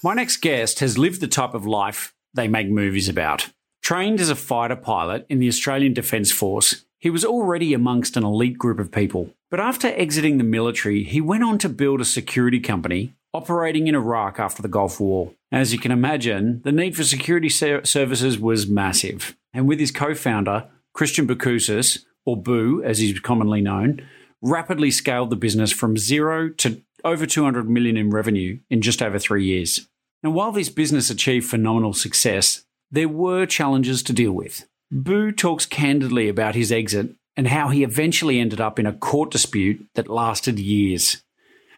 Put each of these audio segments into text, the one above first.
My next guest has lived the type of life they make movies about. Trained as a fighter pilot in the Australian Defence Force, he was already amongst an elite group of people. But after exiting the military, he went on to build a security company operating in Iraq after the Gulf War. As you can imagine, the need for security ser- services was massive. And with his co founder, Christian Boucousis, or Boo as he's commonly known, rapidly scaled the business from zero to over 200 million in revenue in just over three years. And while this business achieved phenomenal success, there were challenges to deal with. Boo talks candidly about his exit and how he eventually ended up in a court dispute that lasted years.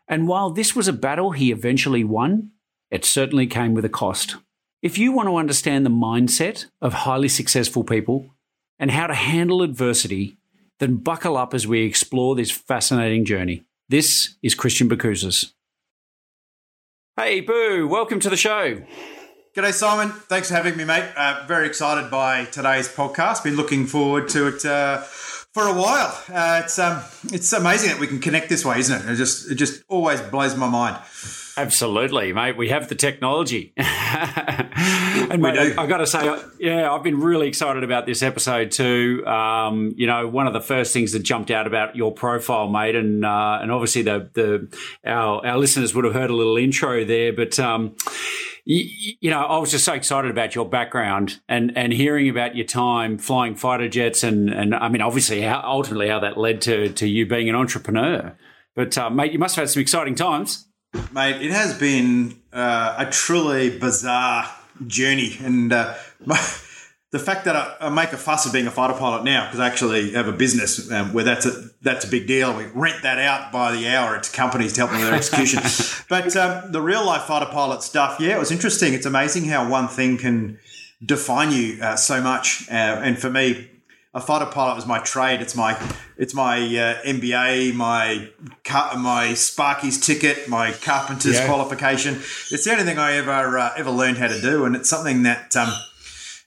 And while this was a battle he eventually won, it certainly came with a cost. If you want to understand the mindset of highly successful people and how to handle adversity, then buckle up as we explore this fascinating journey. This is Christian Boucousis. Hey, Boo, welcome to the show. G'day, Simon. Thanks for having me, mate. Uh, very excited by today's podcast. Been looking forward to it uh, for a while. Uh, it's um, it's amazing that we can connect this way, isn't it? It just it just always blows my mind. Absolutely, mate. We have the technology. and mate, I, I got to say, yeah, I've been really excited about this episode too. Um, you know, one of the first things that jumped out about your profile, mate, and uh, and obviously the the our our listeners would have heard a little intro there, but. Um, you, you, know, I was just so excited about your background and, and hearing about your time flying fighter jets and, and I mean, obviously, how, ultimately how that led to, to you being an entrepreneur. But, uh, mate, you must have had some exciting times. Mate, it has been uh, a truly bizarre journey. And uh, my, the fact that I, I, make a fuss of being a fighter pilot now, because I actually have a business um, where that's a, that's a big deal. We rent that out by the hour to companies to help them with their execution. but um, the real life fighter pilot stuff, yeah, it was interesting. It's amazing how one thing can define you uh, so much. Uh, and for me, a fighter pilot was my trade. It's my it's my uh, MBA, my my Sparky's ticket, my carpenter's yeah. qualification. It's the only thing I ever uh, ever learned how to do, and it's something that um,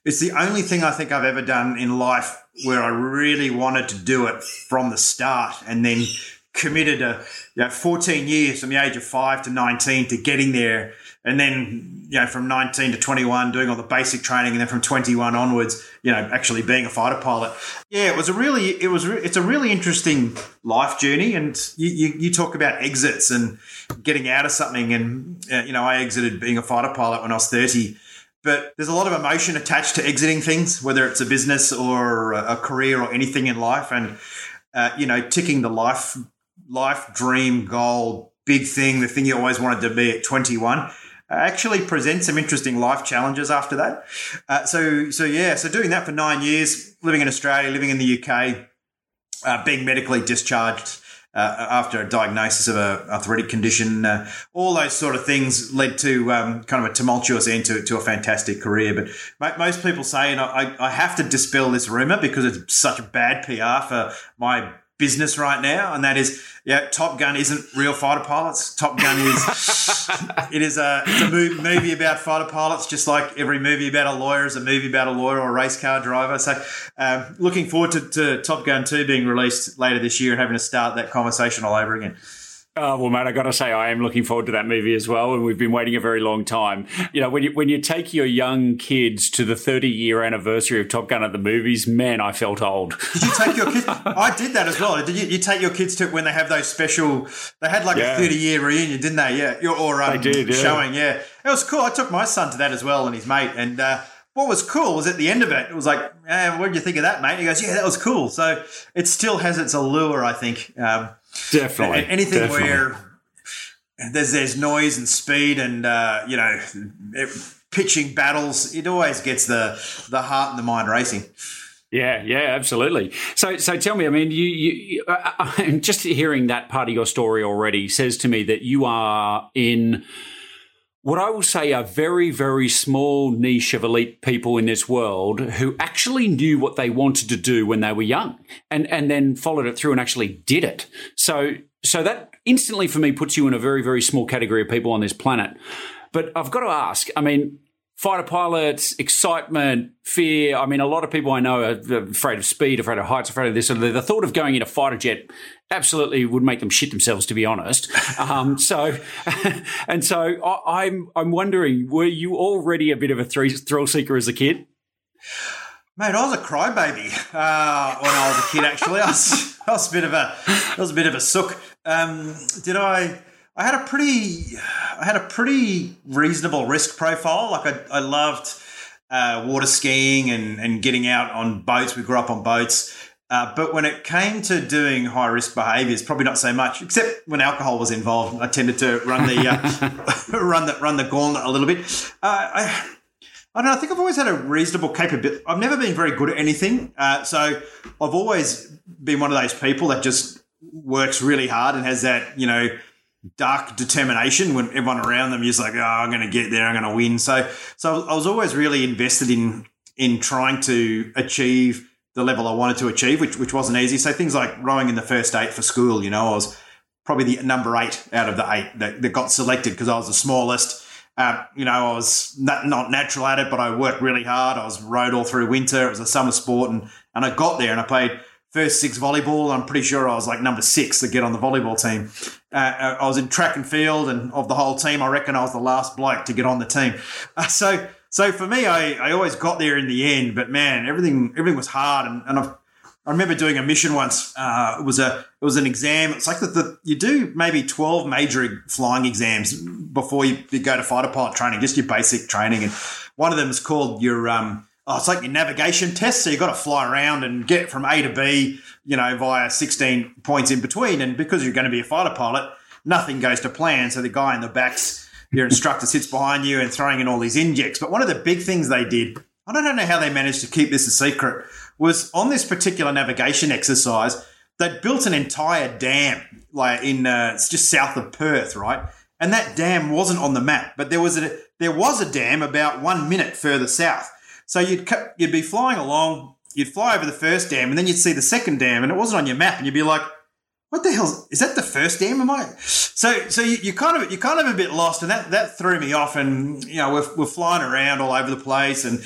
it's the only thing I think I've ever done in life where I really wanted to do it from the start, and then committed a you know, 14 years from the age of five to 19 to getting there. And then you know from 19 to 21 doing all the basic training and then from 21 onwards you know actually being a fighter pilot. Yeah it was a really it was it's a really interesting life journey. And you, you, you talk about exits and getting out of something. And uh, you know i exited being a fighter pilot when i was 30 but there's a lot of emotion attached to exiting things whether it's a business or a career or anything in life. And uh, you know ticking the life life dream goal big thing the thing you always wanted to be at 21 actually present some interesting life challenges after that. Uh, so, so yeah, so doing that for nine years, living in Australia, living in the UK, uh, being medically discharged uh, after a diagnosis of a arthritic condition, uh, all those sort of things led to um, kind of a tumultuous end to, to a fantastic career. But most people say, and I, I have to dispel this rumor because it's such bad PR for my business right now, and that is, yeah, Top Gun isn't real fighter pilots. Top Gun is it is a it's a movie about fighter pilots, just like every movie about a lawyer is a movie about a lawyer or a race car driver. So, um, looking forward to, to Top Gun two being released later this year and having to start that conversation all over again. Oh, well, mate, I got to say, I am looking forward to that movie as well, and we've been waiting a very long time. You know, when you when you take your young kids to the 30 year anniversary of Top Gun at the movies, man, I felt old. Did you take your kids? I did that as well. Did you, you take your kids to it when they have those special? They had like Yeah. a 30 year reunion, didn't they? Yeah, or um, They did, yeah. showing. Yeah, it was cool. I took my son to that as well, and his mate, and. Uh, what was cool was at the end of it, it was like, eh, what did you think of that, mate? He goes, yeah, that was cool. So it still has its allure, I think. Um, Definitely. anything Definitely. where there's there's noise and speed and uh, you know it, pitching battles, it always gets the the heart and the mind racing. Yeah, yeah, absolutely. So, so tell me. I mean, you, you, uh, uh, just hearing that part of your story already says to me that you are in what I will say a very, very small niche of elite people in this world who actually knew what they wanted to do when they were young, and and then followed it through and actually did it. So, so that instantly for me puts you in a very, very small category of people on this planet. But I've got to ask. I mean, fighter pilots, excitement, fear. I mean, a lot of people I know are afraid of speed, afraid of heights, afraid of this. And the thought of going in a fighter jet absolutely would make them shit themselves, to be honest. Um, so, and so I, I'm I'm wondering, were you already a bit of a thrill, thrill seeker as a kid? Mate, I was a crybaby uh, when I was a kid. Actually, I was, I was a bit of a, I was a bit of a sook. Um, did I? I had a pretty, I had a pretty reasonable risk profile. Like I, I loved uh, water skiing and and getting out on boats. We grew up on boats. Uh, but when it came to doing high risk behaviours, probably not so much. Except when alcohol was involved, I tended to run the uh, run the run the gauntlet a little bit. Uh, I, I don't know. I think I've always had a reasonable capability. I've never been very good at anything. Uh, so I've always been one of those people that just works really hard and has that, you know, dark determination when everyone around them is like, oh, I'm going to get there, I'm going to win. So, so I was always really invested in in trying to achieve the level I wanted to achieve, which which wasn't easy. So things like rowing in the first eight for school, you know, I was probably the number eight out of the eight that, that got selected because I was the smallest. Uh, you know, I was not, not natural at it, but I worked really hard. I was rowed all through winter. It was a summer sport, and and I got there and I played first six volleyball. I'm pretty sure I was like number six to get on the volleyball team. Uh, I was in track and field, and of the whole team, I reckon I was the last bloke to get on the team. Uh, so, so for me, I, I always got there in the end. But man, everything everything was hard, and, and I've, I remember doing a mission once. Uh, it was a it was an exam. It's like that the, you do maybe twelve major flying exams before you, you go to fighter pilot training, just your basic training, and one of them is called your um, oh, it's like your navigation test. So you've got to fly around and get from A to B, you know, via 16 points in between. And because you're going to be a fighter pilot, nothing goes to plan. So the guy in the back's, your instructor sits behind you and throwing in all these injects. But one of the big things they did, I don't know how they managed to keep this a secret, was on this particular navigation exercise, they'd built an entire dam, like in, uh, it's just south of Perth, right? And that dam wasn't on the map, but there was a, there was a dam about one minute further south. So you'd you'd be flying along, you'd fly over the first dam, and then you'd see the second dam, and it wasn't on your map, and you'd be like, "What the hell is that? The first dam? Am I?" So so you, you kind of you kind of a bit lost, and that that threw me off. And you know we're, we're flying around all over the place and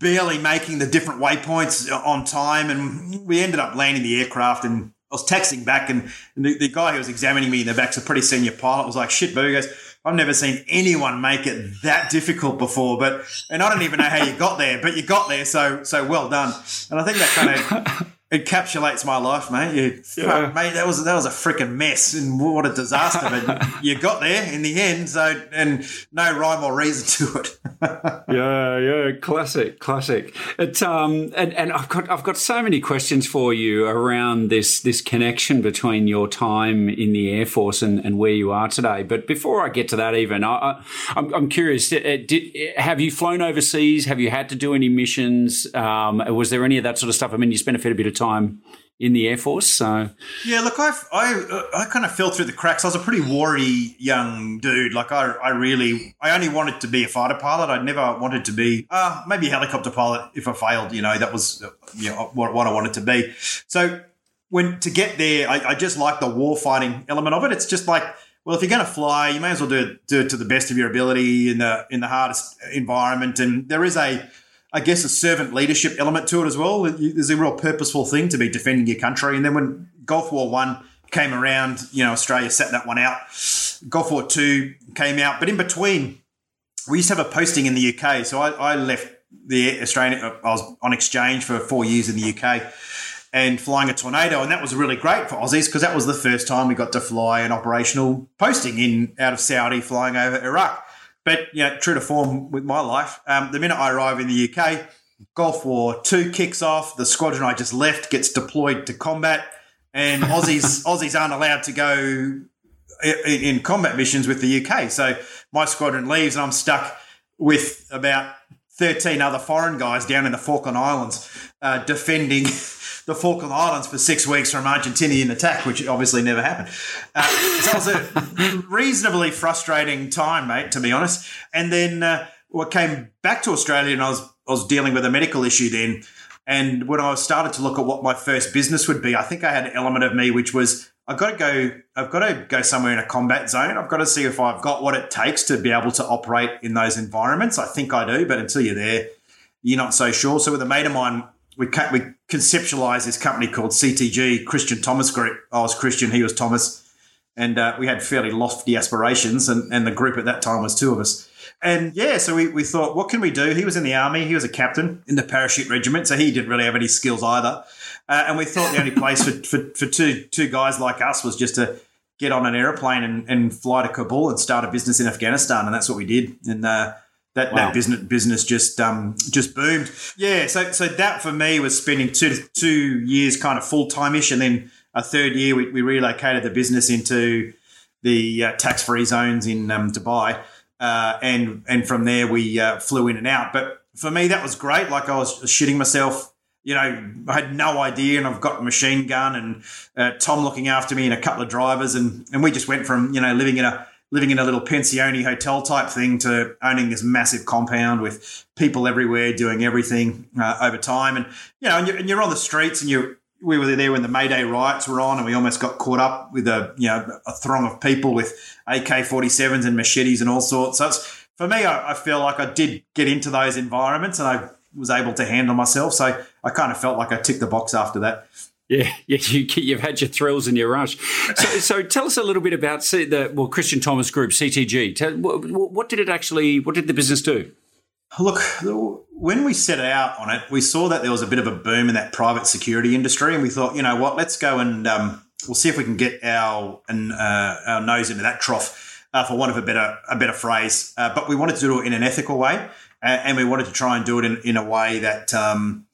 barely making the different waypoints on time, and we ended up landing the aircraft and. I was texting back, and the, the guy who was examining me in the back's a pretty senior pilot. Was like, "Shit, boo!" He goes, I've never seen anyone make it that difficult before, but and I don't even know how you got there, but you got there, so so well done. And I think that kind of encapsulates my life, mate. You, Yeah. mate, that was that was a freaking mess, and what a disaster! But you got there in the end, so and no rhyme or reason to it. yeah, yeah, classic, classic. It, um, and, and I've got I've got so many questions for you around this this connection between your time in the Air Force and, and where you are today. But before I get to that, even I, I, I'm, I'm curious: uh, did, have you flown overseas? Have you had to do any missions? Um, was there any of that sort of stuff? I mean, you spent a fair bit of time in the Air Force, so Yeah, look, I I I kind of fell through the cracks. I was a pretty wary young dude. Like I I really I only wanted to be a fighter pilot. I never wanted to be uh maybe a helicopter pilot if I failed. You know that was uh, you know what what I wanted to be. So when to get there, I, I just like the war fighting element of it. It's just like. Well, if you're going to fly, you may as well do it, do it to the best of your ability in the in the hardest environment. And there is a, I guess, a servant leadership element to it as well. There's a real purposeful thing to be defending your country. And then when Gulf War One came around, you know, Australia sat that one out. Gulf War Two came out, but in between, we used to have a posting in the UK. So I, I left the Australian. I was on exchange for four years in the UK and flying a tornado, and that was really great for Aussies because that was the first time we got to fly an operational posting in out of Saudi, flying over Iraq. But you know, true to form with my life, um, the minute I arrive in the UK, Gulf War Two kicks off. The squadron I just left gets deployed to combat, and Aussies Aussies aren't allowed to go in, in combat missions with the UK. So my squadron leaves, and I'm stuck with about 13 other foreign guys down in the Falkland Islands uh, defending the Falkland Islands for six weeks from Argentinian attack, which obviously never happened. Uh, so it was a reasonably frustrating time, mate, to be honest. And then uh, I came back to Australia and I was, I was dealing with a medical issue then. And when I started to look at what my first business would be, I think I had an element of me which was I've got to go. I've got to go somewhere in a combat zone. I've got to see if I've got what it takes to be able to operate in those environments. I think I do, but until you're there, you're not so sure. So with a mate of mine, we we conceptualized this company called CTG Christian Thomas Group. I was Christian, he was Thomas, and uh, we had fairly lofty aspirations. And, and the group at that time was two of us. And yeah, so we, we thought, what can we do? He was in the army. He was a captain in the parachute regiment, so he didn't really have any skills either. Uh, and we thought the only place for, for, for two two guys like us was just to get on an aeroplane and, and fly to Kabul and start a business in Afghanistan, and that's what we did. And uh, that, wow. that business business just um, just boomed. Yeah, so so that for me was spending two two years kind of full time ish, and then a third year we, we relocated the business into the uh, tax free zones in um, Dubai, uh, and and from there we uh, flew in and out. But for me, that was great. Like I was shitting myself you know, I had no idea, and I've got a machine gun and uh, Tom looking after me and a couple of drivers, and and we just went from you know living in a living in a little pensione hotel type thing to owning this massive compound with people everywhere doing everything uh, over time, and you know, and you're, and you're on the streets, and you we were there when the Mayday riots were on, and we almost got caught up with a you know a throng of people with AK-47s and machetes and all sorts. So for me, I, I feel like I did get into those environments, and I was able to handle myself. So I kind of felt like I ticked the box after that. Yeah, yeah, you, have had your thrills and your rush. So, so, tell us a little bit about the well Christian Thomas Group CTG. Tell, what, what, did it actually? What did the business do? Look, when we set out on it, we saw that there was a bit of a boom in that private security industry, and we thought, you know what, let's go and um, we'll see if we can get our and uh, our nose into that trough, uh, for want of a better a better phrase. Uh, but we wanted to do it in an ethical way, and we wanted to try and do it in, in a way that. Um,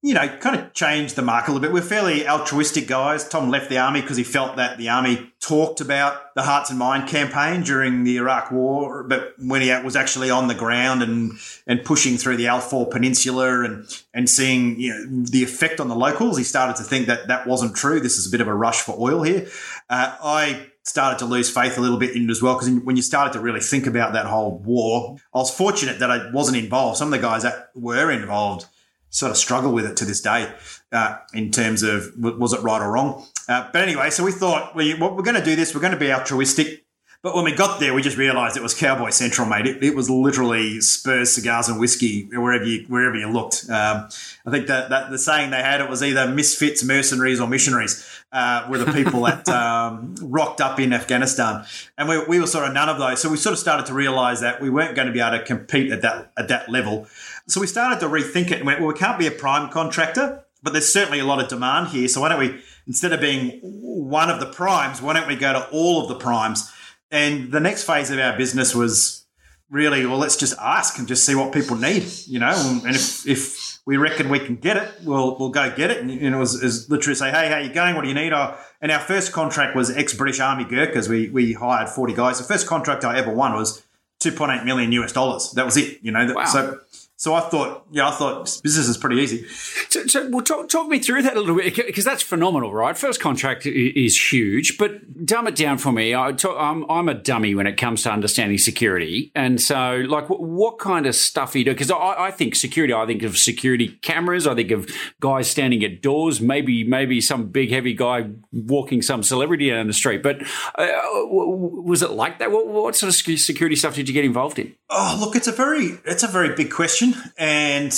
you know, kind of changed the mark a little bit. We're fairly altruistic guys. Tom left the army because he felt that the army talked about the Hearts and Mind campaign during the Iraq War, but when he was actually on the ground and and pushing through the Al-Faw Peninsula and and seeing you know, the effect on the locals, he started to think that that wasn't true. This is a bit of a rush for oil here. Uh, I started to lose faith a little bit in it as well because when you started to really think about that whole war, I was fortunate that I wasn't involved. Some of the guys that were involved sort of struggle with it to this day uh, in terms of was it right or wrong. Uh, but anyway, so we thought we, well, we're going to do this. We're going to be altruistic. But when we got there, we just realised it was Cowboy Central, mate. It, it, was literally Spurs, cigars, and whiskey wherever you wherever you looked. Um, I think that, that the saying they had it was either misfits, mercenaries, or missionaries uh, were the people that um, rocked up in Afghanistan, and we, we were sort of none of those. So we sort of started to realise that we weren't going to be able to compete at that at that level. So we started to rethink it and went, well, we can't be a prime contractor, but there's certainly a lot of demand here. So why don't we, instead of being one of the primes, why don't we go to all of the primes? And the next phase of our business was really, well, let's just ask and just see what people need, you know, and if, if we reckon we can get it, we'll, we'll go get it. And, you know, it was, was literally say, hey, how are you going? What do you need? Oh, and our first contract was ex-British Army Gurkhas. We, we hired 40 guys. The first contract I ever won was 2.8 million US dollars. That was it, you know. Wow. So so I thought, yeah, I thought business is pretty easy. So, so well, talk, talk me through that a little bit because that's phenomenal, right? First contract is huge, but dumb it down for me. I am I'm a dummy when it comes to understanding security, and so like, what, what kind of stuff you do? Because I, I, think security, I think of security cameras, I think of guys standing at doors, maybe maybe some big heavy guy walking some celebrity down the street. But uh, was it like that? What, what sort of security stuff did you get involved in? Oh, look, it's a very it's a very big question question. And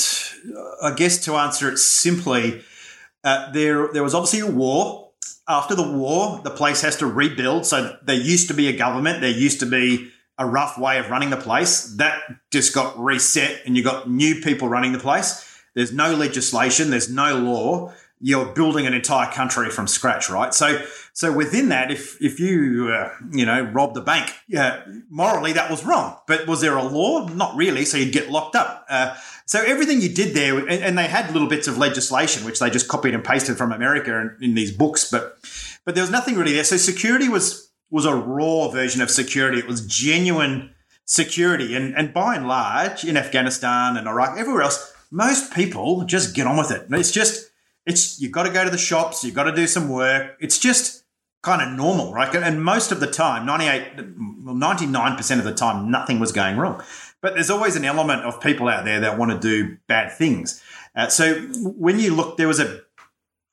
I guess to answer it simply, uh, there there was obviously a war, after the war, the place has to rebuild. So there used to be a government, there used to be a rough way of running the place. That just got reset, and you got new people running the place. There's no legislation, there's no law. You're building an entire country from scratch, right? So, so within that, if if you uh, you know robbed the bank, yeah, morally that was wrong. But was there a law? Not really. So you'd get locked up. Uh, so everything you did there, and, and, they had little bits of legislation which they just copied and pasted from America in, in these books, but but there was nothing really there. So security was was a raw version of security. It was genuine security, and and by and large, in Afghanistan and Iraq, everywhere else, most people just get on with it. It's just, it's, you've got to go to the shops, you've got to do some work. It's just kind of normal, right? And most of the time, 98, well, 99% of the time, nothing was going wrong. But there's always an element of people out there that want to do bad things. Uh, so when you look, there was a,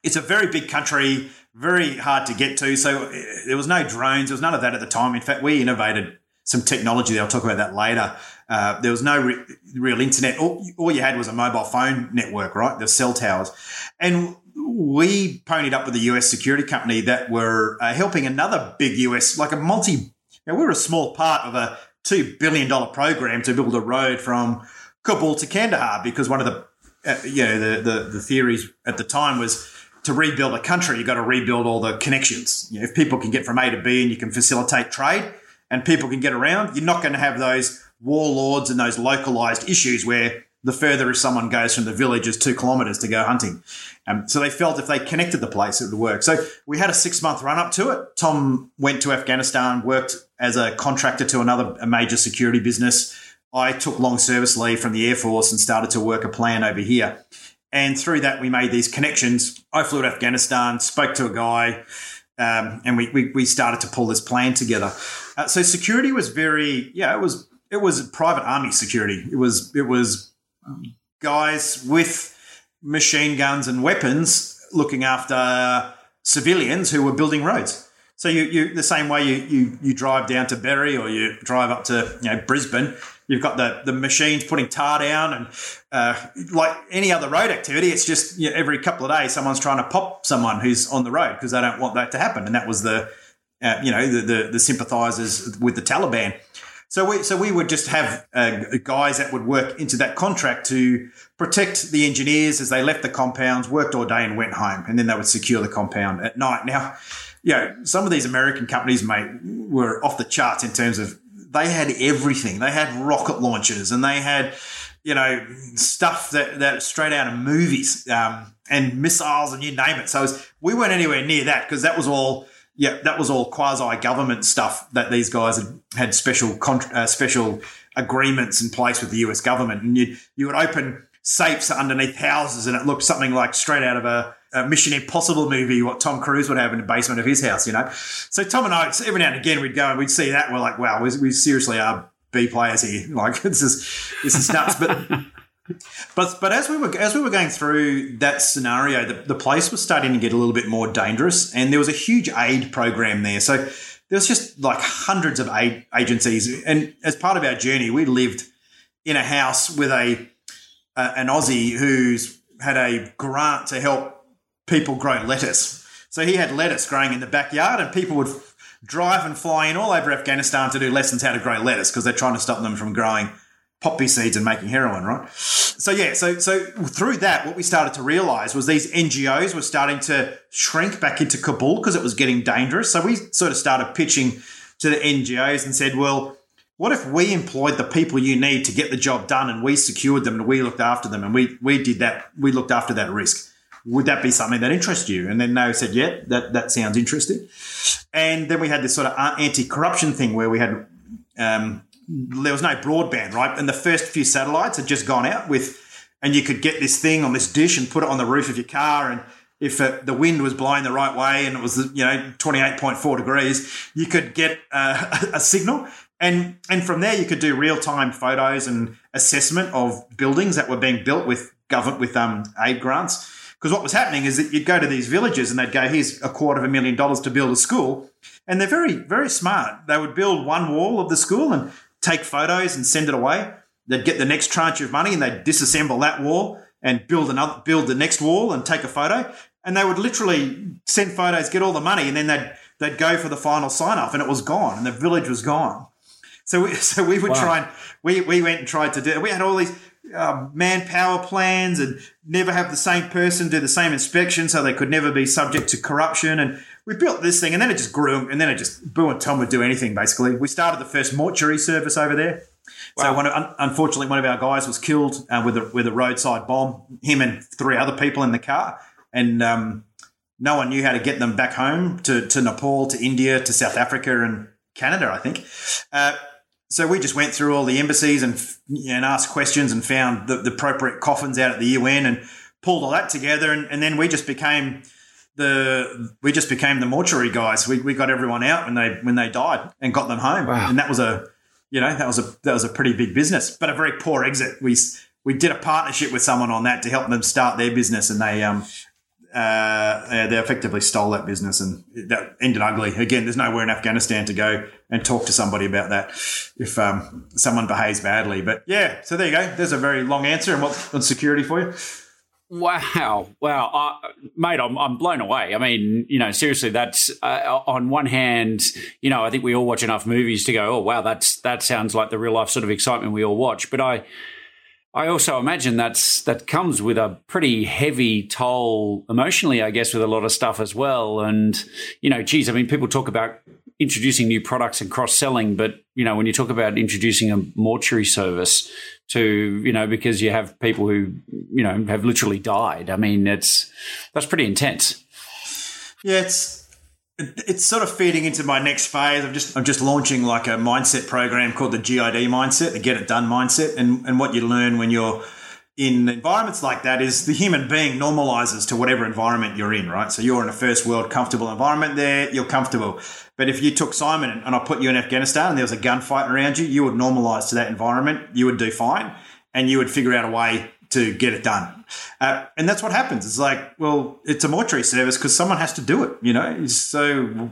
it's a very big country, very hard to get to. So uh, there was no drones, there was none of that at the time. In fact, we innovated some technology. There. I'll talk about that later. Uh, there was no re- real internet. All, all, you had was a mobile phone network, right? The cell towers. And we ponied up with a US security company that were uh, helping another big US, like a multi, know, we were a small part of a $2 billion program to build a road from Kabul to Kandahar because one of the, uh, you know, the, the, the theories at the time was to rebuild a country, you've got to rebuild all the connections. You know, if people can get from A to B and you can facilitate trade and people can get around, you're not going to have those warlords and those localized issues where the further someone goes from the village is two kilometers to go hunting. Um, so they felt if they connected the place, it would work. So we had a six month run up to it. Tom went to Afghanistan, worked as a contractor to another major security business. I took long service leave from the Air Force and started to work a plan over here. And through that, we made these connections. I flew to Afghanistan, spoke to a guy, um, and we, we, we, started to pull this plan together. Uh, so security was very, yeah, it was it was private army security. It was it was guys with machine guns and weapons looking after civilians who were building roads. So you, you the same way you, you you drive down to Berry or you drive up to you know Brisbane, you've got the the machines putting tar down and uh, like any other road activity, it's just you know, every couple of days someone's trying to pop someone who's on the road because they don't want that to happen, and that was the uh, you know the, the the sympathisers with the Taliban. So we so we would just have uh, guys that would work into that contract to protect the engineers as they left the compounds, worked all day and went home, and then they would secure the compound at night. Now, you know, some of these American companies, mate, were off the charts in terms of they had everything. They had rocket launchers and they had, you know, stuff that that straight out of movies um, and missiles and you name it. So was, we weren't anywhere near that because that was all yeah, that was all quasi government stuff that these guys had had special uh, special agreements in place with the US government, and you you would open safes underneath houses, and it looked something like straight out of a, a, Mission Impossible movie, what Tom Cruise would have in the basement of his house, you know. So Tom and I, every now and again, we'd go and we'd see that, and we're like, wow, we, we seriously are B players here. Like this is this is nuts, but. But but as we were as we were going through that scenario, the, the place was starting to get a little bit more dangerous, and there was a huge aid program there. So there was just like hundreds of aid agencies, and as part of our journey, we lived in a house with a, an Aussie who's had a grant to help people grow lettuce. So he had lettuce growing in the backyard, and people would drive and fly in all over Afghanistan to do lessons how to grow lettuce because they're trying to stop them from growing poppy seeds and making heroin, right? So yeah, so so through that, what we started to realize was these NGOs were starting to shrink back into Kabul because it was getting dangerous. So we sort of started pitching to the NGOs and said, well, what if we employed the people you need to get the job done and we secured them and we looked after them and we we did that, we looked after that risk. Would that be something that interests you? And then they said, yeah, that, that sounds interesting. And then we had this sort of anti-corruption thing where we had um, there was no broadband, right? And the first few satellites had just gone out with, and you could get this thing on this dish and put it on the roof of your car. And if it, the wind was blowing the right way and it was, you know, 28.4 degrees, you could get uh, a signal. And, and from there, you could do real time photos and assessment of buildings that were being built with government, with um, aid grants. Because what was happening is that you'd go to these villages and they'd go, here's a quarter of a million dollars to build a school. And they're very, very smart. They would build one wall of the school and take photos and send it away. They'd get the next tranche of money and they'd disassemble that wall and build another, build the next wall and take a photo. and they would literally send photos, get all the money, and then they'd they'd go for the final sign off, and it was gone, and the village was gone. So we, so we would wow. try and we, we went and tried to do it. We had all these uh, manpower plans and never have the same person do the same inspection so they could never be subject to corruption. And we built this thing and then it just grew and then it just, Boo and Tom would do anything basically. We started the first mortuary service over there. Wow. So one of, unfortunately, one of our guys was killed uh, with a with a roadside bomb. Him and three other people in the car, and um, no one knew how to get them back home to to Nepal, to India, to South Africa, and Canada. I think. Uh, so we just went through all the embassies and and asked questions and found the, the appropriate coffins out at the UN and pulled all that together and, and then we just became the we just became the mortuary guys. We, we got everyone out when they when they died and got them home. Wow. And that was a you know that was a that was a pretty big business, but a very poor exit. We we did a partnership with someone on that to help them start their business, and they um uh, they effectively stole that business and that ended ugly. Again, there's nowhere in Afghanistan to go and talk to somebody about that if um, someone behaves badly. But yeah, so there you go. There's a very long answer and what's on security for you. Wow, wow, uh, mate, I'm I'm blown away. I mean, you know, seriously, that's uh, on one hand, you know, I think we all watch enough movies to go, oh wow, that's that sounds like the real life sort of excitement we all watch. But I I also imagine that's that comes with a pretty heavy toll emotionally, I guess, with a lot of stuff as well. And you know, geez, I mean, people talk about introducing new products and cross selling, but you know, when you talk about introducing a mortuary service to you know because you have people who you know have literally died, I mean, it's that's pretty intense. Yeah, it's it's sort of feeding into my next phase. I'm just I'm just launching like a mindset program called the GID mindset, the Get It Done mindset, and and what you learn when you're in environments like that is the human being normalizes to whatever environment you're in, right? So you're in a first world comfortable environment there, you're comfortable. But if you took Simon and I put you in Afghanistan and there was a gunfight around you, you would normalize to that environment, you would do fine, and you would figure out a way to get it done. Uh, and that's what happens. It's like, well, it's a mortuary service because someone has to do it, you know. So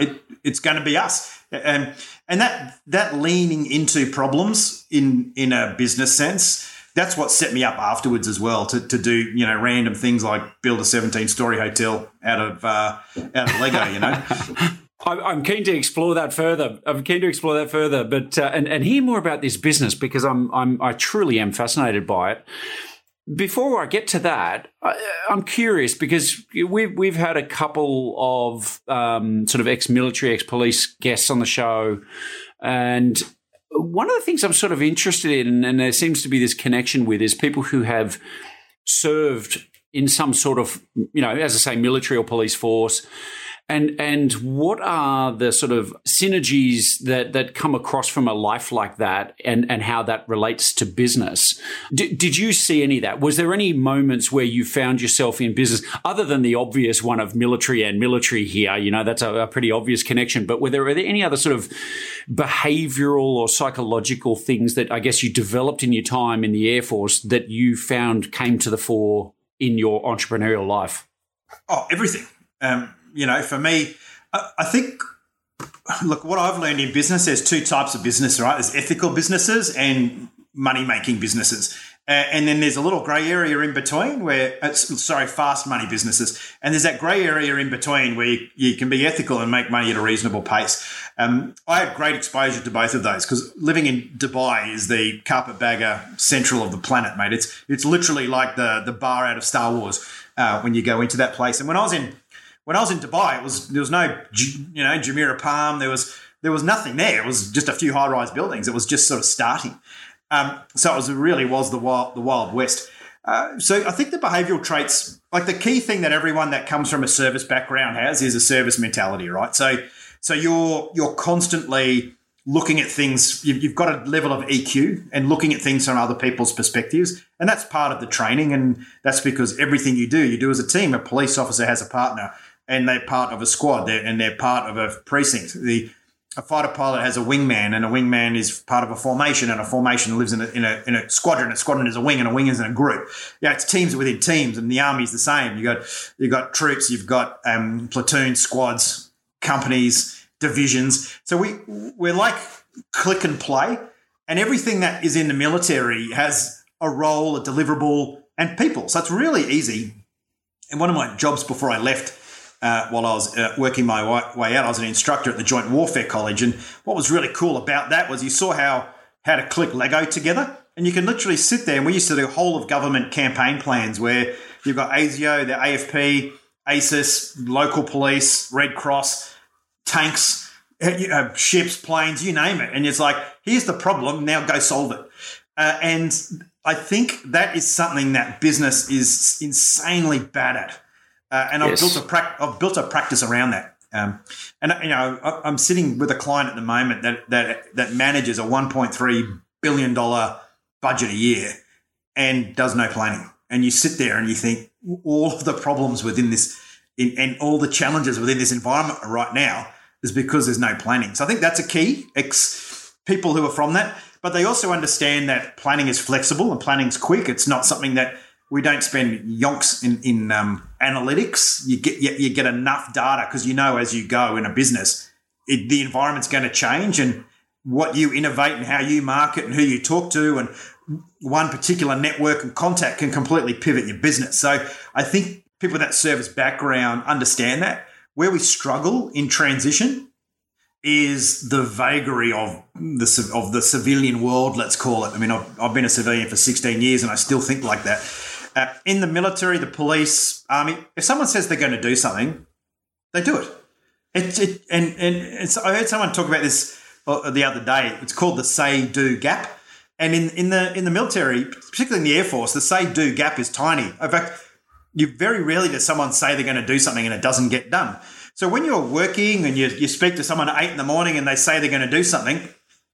it, it's going to be us, and and that that leaning into problems in in a business sense. That's what set me up afterwards as well to, to do you know random things like build a seventeen story hotel out of uh, out of Lego, you know. I'm keen to explore that further. I'm keen to explore that further, but uh, and and hear more about this business because I'm I'm I truly am fascinated by it. Before I get to that, I, am curious because we've we've had a couple of um, sort of ex-military, ex-police guests on the show, and one of the things I'm sort of interested in, and there seems to be this connection with, is people who have served in some sort of, you know, as I say, military or police force and and what are the sort of synergies that that come across from a life like that, and and how that relates to business? D- did you see any of that? Was there any moments where you found yourself in business, other than the obvious one of military and military here? You know, that's a, a pretty obvious connection. But were there, were there any other sort of behavioural or psychological things that I guess you developed in your time in the Air Force that you found came to the fore in your entrepreneurial life? Oh, everything. Um, you know, for me, I, I think look, what I've learned in business, there's two types of business, right? There's ethical businesses and money making businesses. Uh, and then there's a little grey area in between where, uh, sorry, fast money businesses. And there's that grey area in between where you, you, can be ethical and make money at a reasonable pace. Um, I had great exposure to both of those because living in Dubai is the carpetbagger central of the planet, mate. It's it's literally like the the bar out of Star Wars uh, when you go into that place. And when I was in when I was in Dubai, it was there was no you know Jumeirah Palm. There was there was nothing there. It was just a few high rise buildings. It was just sort of starting. Um, so it was really was the wild the wild west. Uh, so I think the behavioural traits, like the key thing that everyone that comes from a service background has, is a service mentality, right? So so you're you're constantly looking at things. You've got a level of EQ and looking at things from other people's perspectives, and that's part of the training. And that's because everything you do, you do as a team. A police officer has a partner and they're part of a squad they're, and they're part of a precinct. The a fighter pilot has a wingman, and a wingman is part of a formation, and a formation lives in a, in a, in a squadron. A squadron is a wing, and a wing is in a group. Yeah, it's teams within teams, and the army is the same. You got you got troops, you've got um, platoons, squads, companies, divisions. So we we're like click and play, and everything that is in the military has a role, a deliverable, and people. So it's really easy And one of my jobs before I left, uh, while I was uh, working my way out, I was an instructor at the Joint Warfare College. And what was really cool about that was you saw how how to click Lego together. And you can literally sit there, and we used to do whole of government campaign plans where you've got ASIO, the AFP, ASIS, local police, Red Cross, tanks, uh, ships, planes, you name it. And it's like, here's the problem, now go solve it. Uh, and I think that is something that business is insanely bad at. Uh, and. I've built a pra- I've built a practice around that. Um, and you know, I'm sitting with a client at the moment that that that manages a 1.3 billion dollar budget a year and does no planning. And you sit there and you think all of the problems within this in, and all the challenges within this environment right now is because there's no planning. So I think that's a key. Ex people who are from that, but they also understand that planning is flexible and planning's quick. It's not something that we don't spend yonks in, in um, analytics. You get you, you, get enough data because you know as you go in a business, it, the environment's going to change and what you innovate and how you market and who you talk to and one particular network and contact can completely pivot your business. So I think people with that service background understand that. Where we struggle in transition is the vagary of the of the civilian world. Let's call it. I mean, I've, I've been a civilian for 16 years, and I still think like that. Uh, in the military, the police, army, if someone says they're going to do something, they do it. It, it and and I heard someone talk about this uh, the other day. It's called the say do gap. And in, in the in the military, particularly in the air force, the say do gap is tiny. In fact, you very rarely does someone say they're going to do something and it doesn't get done. So when you're working and you, you speak to someone at eight in the morning and they say they're going to do something,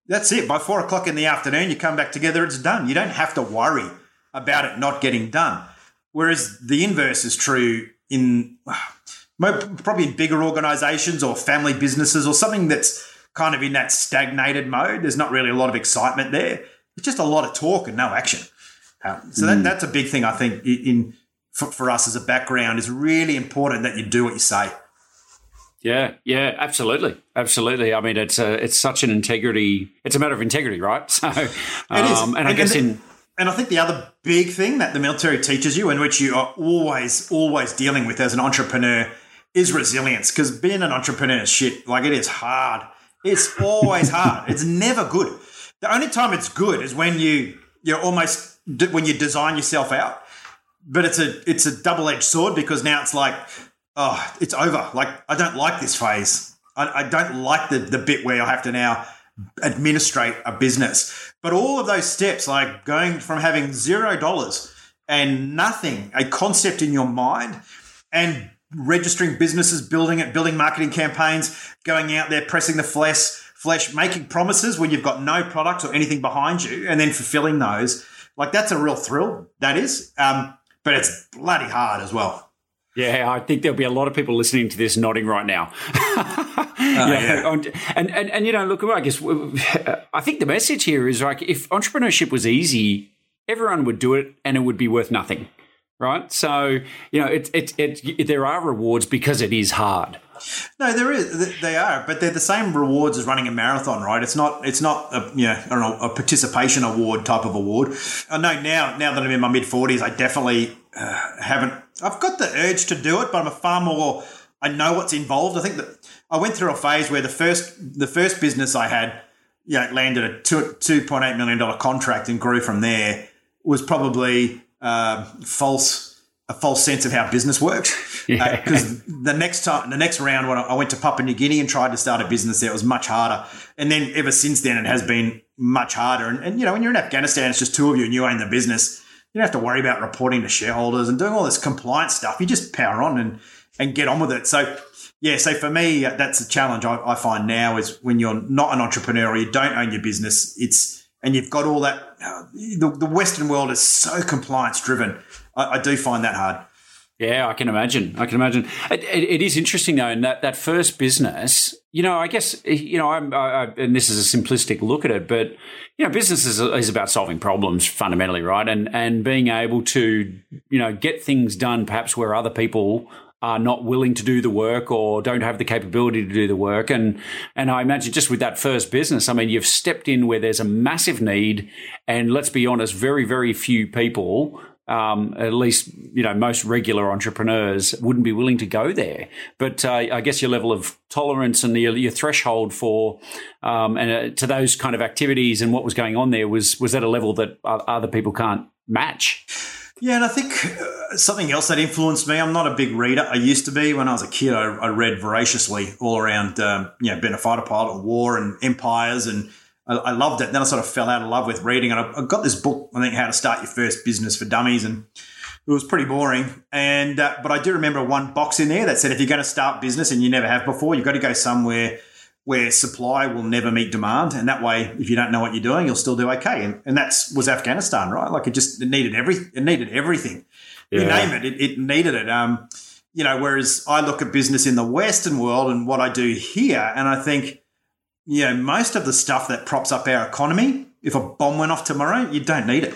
that's it. By four o'clock in the afternoon, you come back together, it's done. You don't have to worry about it not getting done. Whereas the inverse is true in probably in bigger organizations or family businesses or something that's kind of in that stagnated mode. There's not really a lot of excitement there. It's just a lot of talk and no action. Um, so mm. that, that's a big thing I think in for, for us as a background is really important that you do what you say. Yeah, yeah, absolutely, absolutely. I mean, it's a, it's such an integrity. It's a matter of integrity, right? So, um, it is. And, and I guess and, in and I think the other big thing that the military teaches you, and which you are always, always dealing with as an entrepreneur, is resilience. Because being an entrepreneur is shit. Like it is hard. It's always hard. It's never good. The only time it's good is when you you're almost when you design yourself out. But it's a it's a double edged sword because now it's like oh it's over. Like I don't like this phase. I, I don't like the the bit where I have to now administrate a business. But all of those steps, like going from having zero dollars and nothing, a concept in your mind, and registering businesses, building it, building marketing campaigns, going out there, pressing the flesh, flesh, making promises when you've got no product or anything behind you, and then fulfilling those. Like that's a real thrill. That is, um, but it's bloody hard as well. Yeah, I think there'll be a lot of people listening to this nodding right now. uh, yeah. And, and, and, you know, look, I guess I think the message here is like if entrepreneurship was easy, everyone would do it and it would be worth nothing. Right. So, you know, it, it, it, there are rewards because it is hard. No, there is. They are, but they're the same rewards as running a marathon, right? It's not. It's not a you know, I don't know a participation award type of award. I know now. Now that I'm in my mid forties, I definitely uh, haven't. I've got the urge to do it, but I'm a far more. I know what's involved. I think that I went through a phase where the first the first business I had, you know, landed a two two point eight million dollar contract and grew from there. Was probably uh, false a false sense of how business works. Because yeah. uh, the next time, the next round, when I went to Papua New Guinea and tried to start a business there, it was much harder. And then ever since then, it has been much harder. And, and you know, when you're in Afghanistan, it's just two of you and you own the business you don't have to worry about reporting to shareholders and doing all this compliance stuff. You just power on and and get on with it. So yeah, so for me, uh, that's a challenge I, I find now is when you're not an entrepreneur or you don't own your business, it's and you've got all that. Uh, the, the Western world is so compliance driven. I, I do find that hard. Yeah, I can imagine. I can imagine. It, it, it is interesting though, in that that first business. You know, I guess eh, you know, I'm, I, and this is a simplistic look at it, but you know, business is, is about solving problems fundamentally, right? And and being able to you know get things done, perhaps where other people are not willing to do the work or don't have the capability to do the work. And and I imagine just with that first business, I mean, you've stepped in where there's a massive need, and let's be honest, very very few people um, at least you know most regular entrepreneurs wouldn't be willing to go there. But uh, I guess your level of tolerance and the, your threshold for um, and uh, to those kind of activities and what was going on there was was at a level that other people can't match. Yeah, and I think uh, something else that influenced me. I'm not a big reader. I used to be when I was a kid. I, I read voraciously all around, um, you know, being a fighter pilot, war, and empires, and I, I, loved it. Then I sort of fell out of love with reading, and I, I, got this book. I think How to Start Your First Business for Dummies, and it was pretty boring. And uh, but I do remember one box in there that said, if you're going to start business and you never have before, you've got to go somewhere where supply will never meet demand, and that way, if you don't know what you're doing, you'll still do okay. And, and that was Afghanistan, right? Like it just it needed every it needed everything. Yeah. You name it, it, it needed it. Um, you know, whereas I look at business in the Western world and what I do here, and I think, you know, most of the stuff that props up our economy, if a bomb went off tomorrow, you don't need it.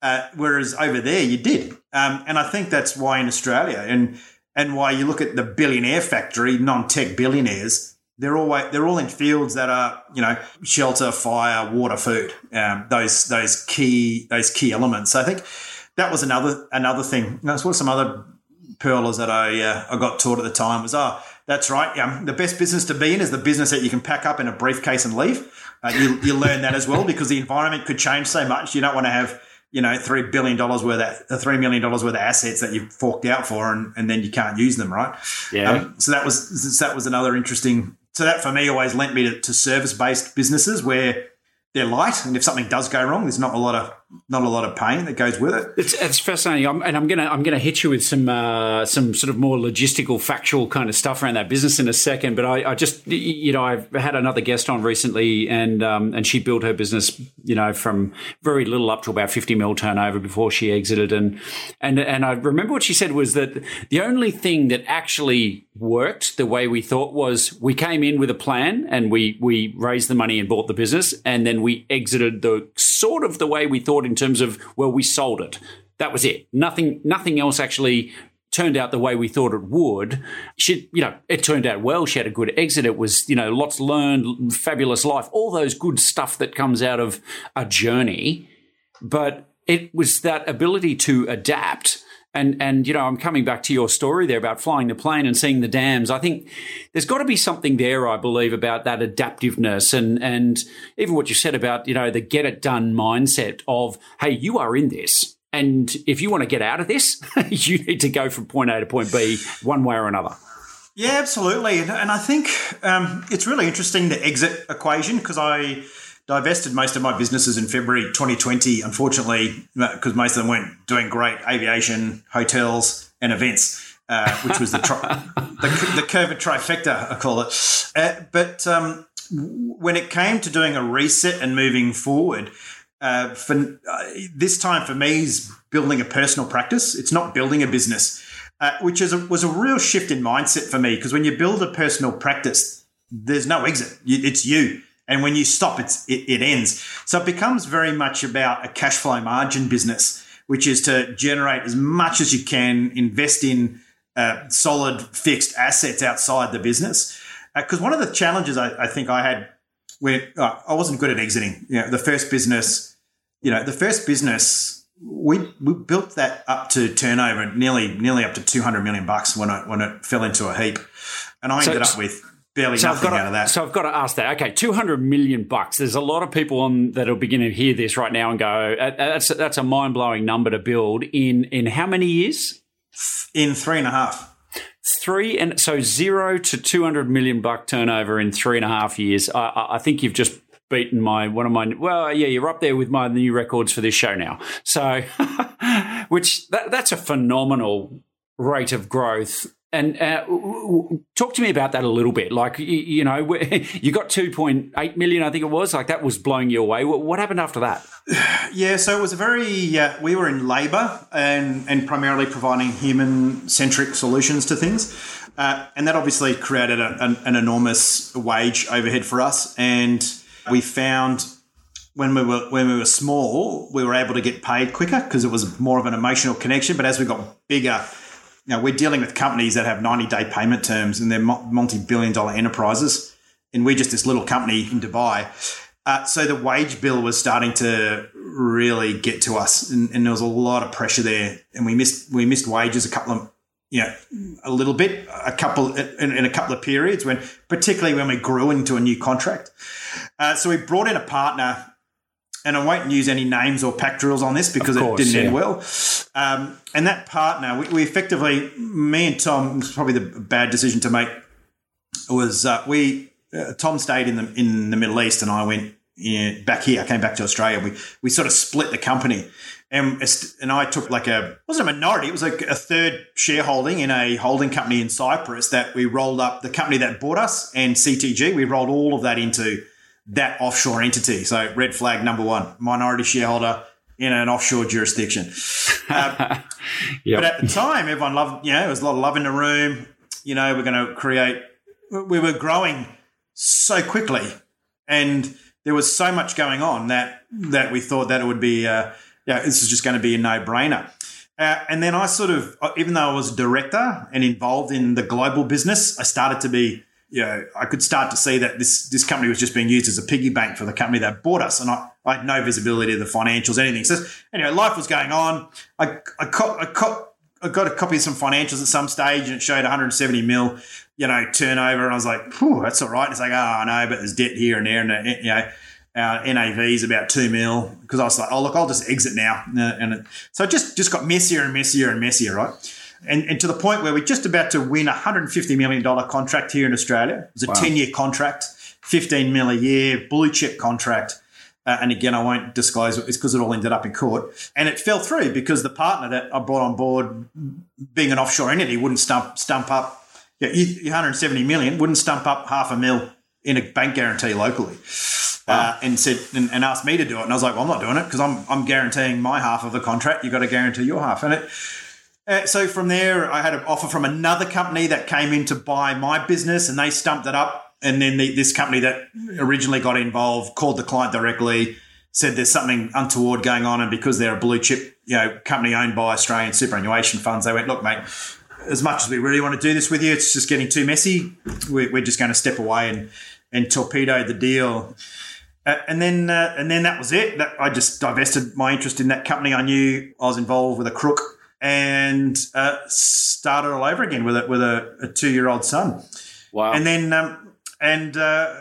Uh, whereas over there, you did. Um, and I think that's why in Australia and and why you look at the billionaire factory, non-tech billionaires, they're all they're all in fields that are you know shelter, fire, water, food. Um, those those key those key elements. So I think that was another another thing. That's what some other pearlers that I uh, I got taught at the time was oh that's right. Um, the best business to be in is the business that you can pack up in a briefcase and leave. Uh, you you learn that as well because the environment could change so much. You don't want to have you know three billion dollars worth of uh, three million dollars worth of assets that you've forked out for, and, and then you can't use them, right? Yeah. Um, so that was that was another interesting so that for me always lent me to, to service based businesses where they're light, and if something does go wrong, there's not a lot of not a lot of pain that goes with it. It's, it's fascinating, I'm, and I'm gonna I'm gonna hit you with some uh, some sort of more logistical, factual kind of stuff around that business in a second. But I, I just you know I've had another guest on recently, and um, and she built her business you know from very little up to about 50 mil turnover before she exited, and and and I remember what she said was that the only thing that actually worked the way we thought was we came in with a plan and we we raised the money and bought the business, and then we exited the sort of the way we thought in terms of well we sold it. That was it. Nothing nothing else actually turned out the way we thought it would. She, you know, it turned out well. She had a good exit. It was, you know, lots learned, fabulous life, all those good stuff that comes out of a journey. But it was that ability to adapt and and you know, I'm coming back to your story there about flying the plane and seeing the dams. I think there's got to be something there, I believe, about that adaptiveness and and even what you said about you know the get it done mindset of hey, you are in this, and if you want to get out of this, you need to go from point A to point B one way or another. Yeah, absolutely, and, and I think um, it's really interesting the exit equation because I divested most of my businesses in February 2020, unfortunately, because most of them weren't doing great aviation, hotels, and events, uh, which was the, tri- the, the trifecta, I call it. Uh, but um, when it came to doing a reset and moving forward, uh, for uh, this time for me is building a personal practice. It's not building a business, uh, which is a, was a real shift in mindset for me because when you build a personal practice, there's no exit. It's you and when you stop, it's, it, it ends. So it becomes very much about a cash flow margin business, which is to generate as much as you can, invest in uh, solid fixed assets outside the business. Because uh, one of the challenges I, I think I had when uh, I wasn't good at exiting, you know, the first business, you know, the first business we we built that up to turnover nearly nearly up to two hundred million bucks when it when it fell into a heap, and I ended up with barely so nothing to, out of that. So I've got to ask that. Okay, two hundred million bucks. There's a lot of people on that are beginning to hear this right now and go, uh, uh, "That's that's a mind blowing number to build in in how many years? In three and a half. Three and so zero to two hundred million buck turnover in three and a half years. I, I think you've just beaten my one of my well yeah you're up there with my new records for this show now so which that, that's a phenomenal rate of growth and uh, talk to me about that a little bit. Like, you, you know, you got 2.8 million, I think it was. Like, that was blowing you away. What happened after that? Yeah, so it was a very, uh, we were in labour and, and primarily providing human centric solutions to things. Uh, and that obviously created a, an, an enormous wage overhead for us. And we found when we were when we were small, we were able to get paid quicker because it was more of an emotional connection. But as we got bigger, you we're dealing with companies that have 90 day payment terms and they're multi billion dollar enterprises. And we're just this little company in Dubai. Uh, so the wage bill was starting to really get to us, and, and, there was a lot of pressure there, and we missed we missed wages a couple of you know a little bit, a couple in, in a couple of periods when particularly when we grew into a new contract. Uh, so we brought in a partner. And I won't use any names or pack drills on this because course, it didn't yeah. end well. Um, and that partner, we, we effectively, me and Tom, was probably the bad decision to make was uh, we uh, Tom stayed in the in the Middle East, and I went back here. I came back to Australia. We we sort of split the company, and and I took like a wasn't a minority. It was like a third shareholding in a holding company in Cyprus that we rolled up. The company that bought us and CTG, we rolled all of that into that offshore entity. So red flag number one, minority shareholder in an offshore jurisdiction. Uh, yep. But at the time, everyone loved. You know, there was a lot of love in the room. You know, we're going to create. We were growing so quickly, and there was so much going on that that we thought that it would be, uh, yeah, this is just going to be a no brainer. Uh, and then I sort of, even though I was a director and involved in the global business, I started to be, you know, I could start to see that this this company was just being used as a piggy bank for the company that bought us, and I, I had no visibility of the financials, anything. So anyway, life was going on. I I, co- I, co- I got a copy of some financials at some stage, and it showed 170 mil you know, turnover. And I was like, that's all right. And it's like, ah, oh, no, but there's debt here and there. And, uh, you know, our NAV is about two mil because I was like, oh, look, I'll just exit now. Uh, and it, so it just, just got messier and messier and messier, right? And, and to the point where we're just about to win a $150 million contract here in Australia. It was a wow. 10 year contract, 15 mil a year, blue chip contract. Uh, and again, I won't disclose it. It's because it all ended up in court. And it fell through because the partner that I brought on board, being an offshore entity, wouldn't stump, stump up yeah, 170 million wouldn't stump up half a mil in a bank guarantee locally. Wow. Uh, and said and, and, asked me to do it, and I was like, "Well, I'm not doing it because I'm I'm guaranteeing my half of the contract. You've got to guarantee your half." And it, uh, so from there, I had an offer from another company that came in to buy my business, and they stumped it up. And then the, this company that originally got involved called the client directly, said there's something untoward going on, and because they're a blue chip, you know, company owned by Australian superannuation funds, they went, "Look, mate, as much as we really want to do this with you, it's just getting too messy. We're, we're just going to step away and, and torpedo the deal. Uh, and then uh, and then that was it. That, I just divested my interest in that company. I knew I was involved with a crook and uh, started all over again with a, with a, a two year old son. Wow. And then um, and uh,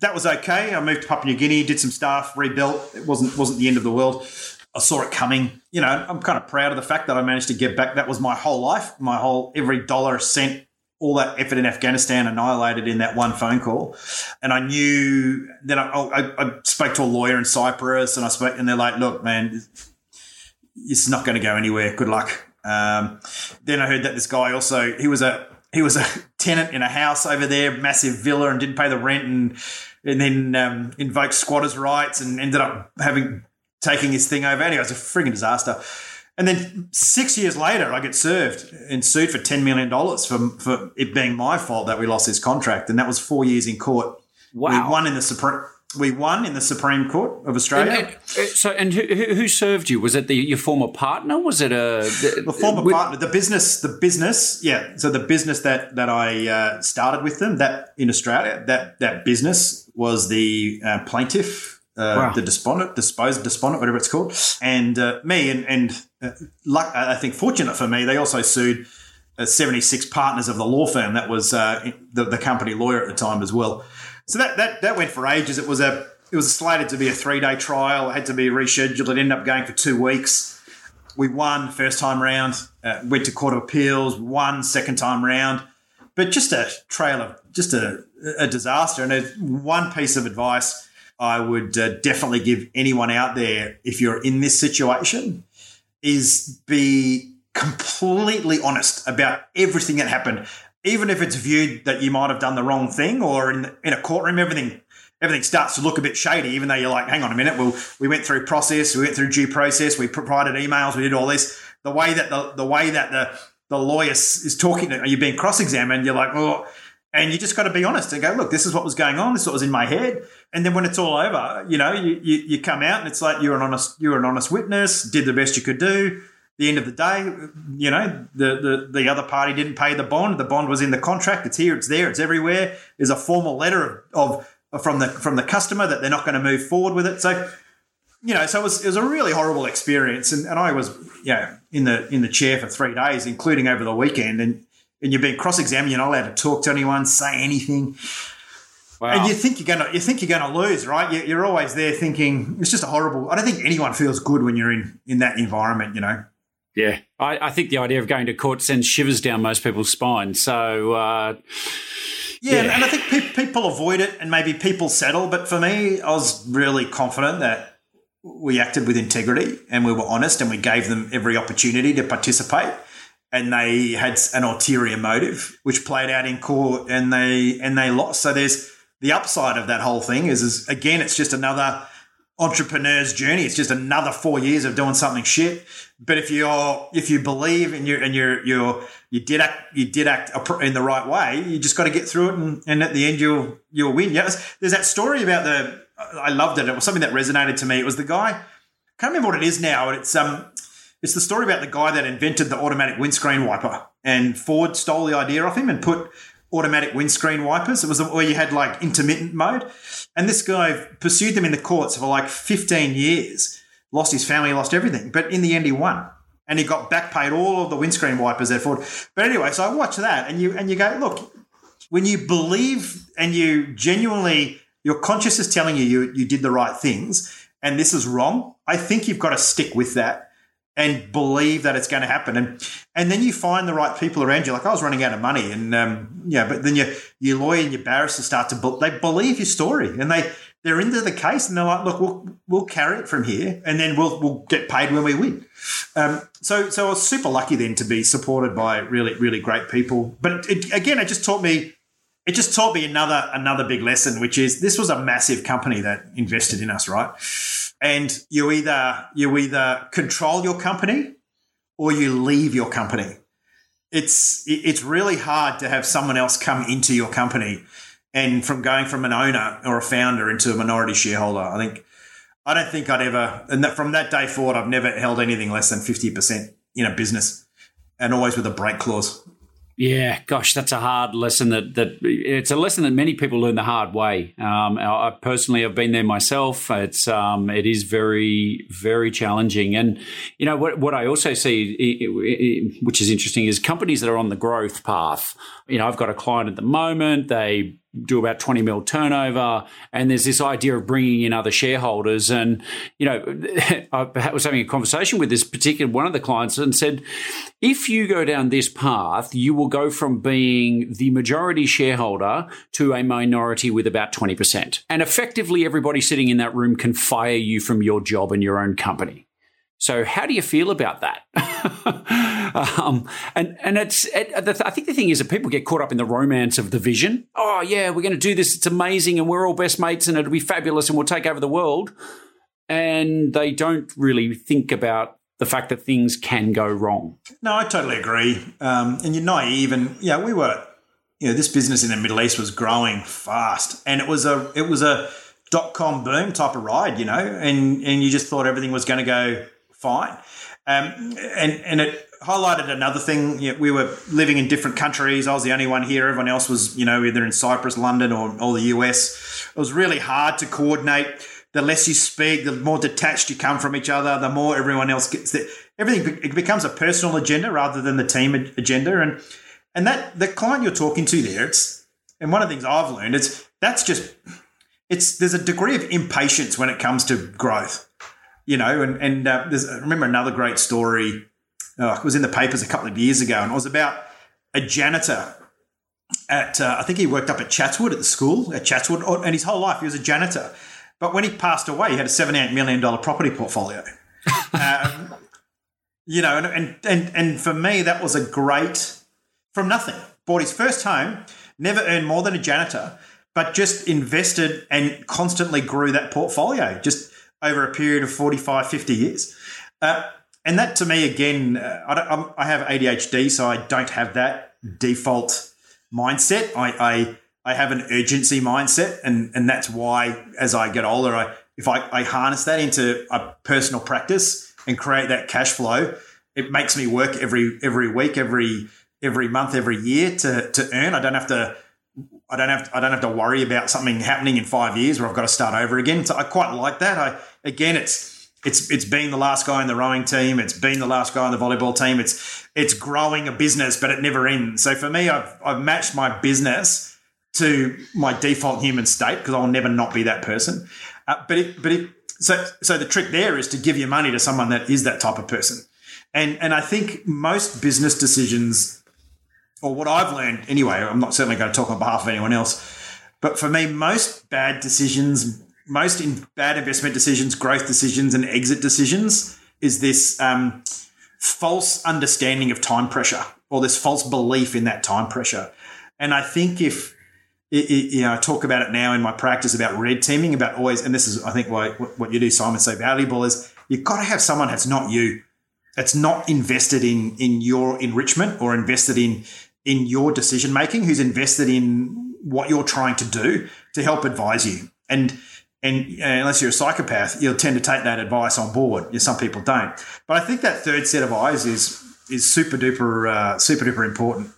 that was okay. I moved to Papua New Guinea, did some stuff, rebuilt. It wasn't wasn't the end of the world. I saw it coming. You know, I'm kind of proud of the fact that I managed to get back. That was my whole life, my whole every dollar cent, all that effort in Afghanistan annihilated in that one phone call. And I knew. Then I, I, I spoke to a lawyer in Cyprus, and I spoke, and they're like, "Look, man, it's not going to go anywhere. Good luck." Um, then I heard that this guy also he was a he was a tenant in a house over there, massive villa, and didn't pay the rent, and and then um, invoked squatters' rights, and ended up having taking his thing over. Anyway, it was a frigging disaster. And then six years later, I get served and sued for $10 million for, for it being my fault that we lost this contract. And that was four years in court. Wow. We won in the Supreme. We won in the Supreme Court of Australia. And, uh, so, and who, who, served you? Was it the, your former partner? Was it a the, the former with, partner? The business, the business, yeah. So the business that that I uh, started with them, that in Australia, that that business was the uh, plaintiff uh, wow. the despondent, disposed despondent, whatever it's called, and uh, me, and, and uh, luck, I think fortunate for me, they also sued uh, 76 partners of the law firm that was uh, the, the company lawyer at the time as well. So that, that that went for ages. It was a it was slated to be a three day trial. It had to be rescheduled. It ended up going for two weeks. We won first time round. Uh, went to court of appeals. Won second time round. But just a trail of just a, a disaster. And one piece of advice I would uh, definitely give anyone out there, if you're in this situation, is be completely honest about everything that happened, even if it's viewed that you might have done the wrong thing, or in in a courtroom, everything everything starts to look a bit shady. Even though you're like, hang on a minute, well, we went through process, we went through due process, we provided emails, we did all this. The way that the the way that the the lawyer is talking, to, you being cross examined? You're like, well, and you just got to be honest and go, look, this is what was going on. This is what was in my head. And then when it's all over, you know, you, you, you come out and it's like you're an honest you're an honest witness, did the best you could do. The end of the day, you know, the, the, the other party didn't pay the bond. The bond was in the contract. It's here, it's there, it's everywhere. There's a formal letter of, of from the from the customer that they're not going to move forward with it. So, you know, so it was, it was a really horrible experience, and, and I was yeah in the in the chair for three days, including over the weekend, and and you're being cross examined. You're not allowed to talk to anyone, say anything. Wow. And you think you're gonna you think you're gonna lose, right? You're always there thinking it's just a horrible. I don't think anyone feels good when you're in in that environment, you know. Yeah, I, I think the idea of going to court sends shivers down most people's spine. So. Uh, yeah, yeah, and I think pe- people avoid it, and maybe people settle. But for me, I was really confident that we acted with integrity and we were honest, and we gave them every opportunity to participate and they had an ulterior motive, which played out in court, and they and they lost. So there's the upside of that whole thing is, is again, it's just another entrepreneur's journey. It's just another four years of doing something shit. But if you're if you believe and you and you're you're you did act you did act in the right way, you just got to get through it, and, and at the end you'll you'll win. Yeah, there's that story about the. I loved it. It was something that resonated to me. It was the guy. I can't remember what it is now. It's um it's the story about the guy that invented the automatic windscreen wiper, and Ford stole the idea off him and put automatic windscreen wipers. It was where you had like intermittent mode, and this guy pursued them in the courts for like 15 years. Lost his family, lost everything, but in the end, he won, and he got back paid all of the windscreen wipers at Ford. But anyway, so I watch that, and you and you go, look, when you believe and you genuinely, your conscience is telling you you, you did the right things, and this is wrong. I think you've got to stick with that and believe that it's going to happen. And and then you find the right people around you. Like I was running out of money, and um, yeah, but then your your lawyer and your barrister start to they believe your story, and they they're into the case, and they're like, look, we'll we'll carry it from here, and then we'll we'll get paid when we win. Um, so so I was super lucky then to be supported by really really great people. But it, again, it just taught me. It just taught me another another big lesson, which is this was a massive company that invested in us, right? And you either you either control your company or you leave your company. It's it's really hard to have someone else come into your company and from going from an owner or a founder into a minority shareholder. I think I don't think I'd ever and that from that day forward I've never held anything less than 50% in a business and always with a break clause. Yeah, gosh, that's a hard lesson. That that it's a lesson that many people learn the hard way. Um, I personally have been there myself. It's um, it is very very challenging, and you know what what I also see, which is interesting, is companies that are on the growth path. You know, I've got a client at the moment. They do about 20 mil turnover. And there's this idea of bringing in other shareholders. And, you know, I was having a conversation with this particular one of the clients and said, if you go down this path, you will go from being the majority shareholder to a minority with about 20%. And effectively, everybody sitting in that room can fire you from your job and your own company. So, how do you feel about that? um, and and it's it, I think the thing is that people get caught up in the romance of the vision. Oh yeah, we're going to do this. It's amazing, and we're all best mates, and it'll be fabulous, and we'll take over the world. And they don't really think about the fact that things can go wrong. No, I totally agree. Um, and you're naive, and yeah, we were. You know, this business in the Middle East was growing fast, and it was a it was a dot com boom type of ride, you know, and and you just thought everything was going to go fine. Um, and and it highlighted another thing. You know, we were living in different countries. I was the only one here. Everyone else was, you know, either in Cyprus, London, or, or the US. It was really hard to coordinate. The less you speak, the more detached you come from each other. The more everyone else gets. The, everything it becomes a personal agenda rather than the team agenda. And and that the client you're talking to there, it's and one of the things I've learned is that's just it's there's a degree of impatience when it comes to growth you know, and, and uh, I remember another great story. Uh, it was in the papers a couple of years ago, and it was about a janitor at, uh, I think he worked up at Chatswood at the school, at Chatswood, and his whole life he was a janitor. But when he passed away, he had a $78 million property portfolio. um, you know, and, and, and, and for me, that was a great, from nothing. Bought his first home, never earned more than a janitor, but just invested and constantly grew that portfolio. Just over a period of 45, 50 years. Uh, and that to me, again, uh, I, I, have ADHD, so I don't have that default mindset. I, I, I have an urgency mindset, and, and that's why as I get older, I, if I, I harness that into a personal practice and create that cash flow, it makes me work every every week, every every month, every year to, to earn. I don't have to I don't have I don't have to worry about something happening in five years where I've got to start over again. So I quite like that. I again, it's it's it's been the last guy in the rowing team. It's been the last guy on the volleyball team. It's it's growing a business, but it never ends. So for me, I've I've matched my business to my default human state because I'll never not be that person. Uh, but it, but it, so so the trick there is to give your money to someone that is that type of person. And and I think most business decisions, or what I've learned anyway, I'm not certainly going to talk on behalf of anyone else, but for me, most bad decisions, most in bad investment decisions, growth decisions, and exit decisions is this um, false understanding of time pressure or this false belief in that time pressure. And I think if it, it, you know, I talk about it now in my practice about red teaming, about always, and this is, I think, why what you do, Simon, so valuable is you've got to have someone that's not you, that's not invested in in your enrichment or invested in in your decision making, who's invested in what you're trying to do to help advise you. And and unless you're a psychopath, you'll tend to take that advice on board. Some people don't. But I think that third set of eyes is is super duper uh, super duper important.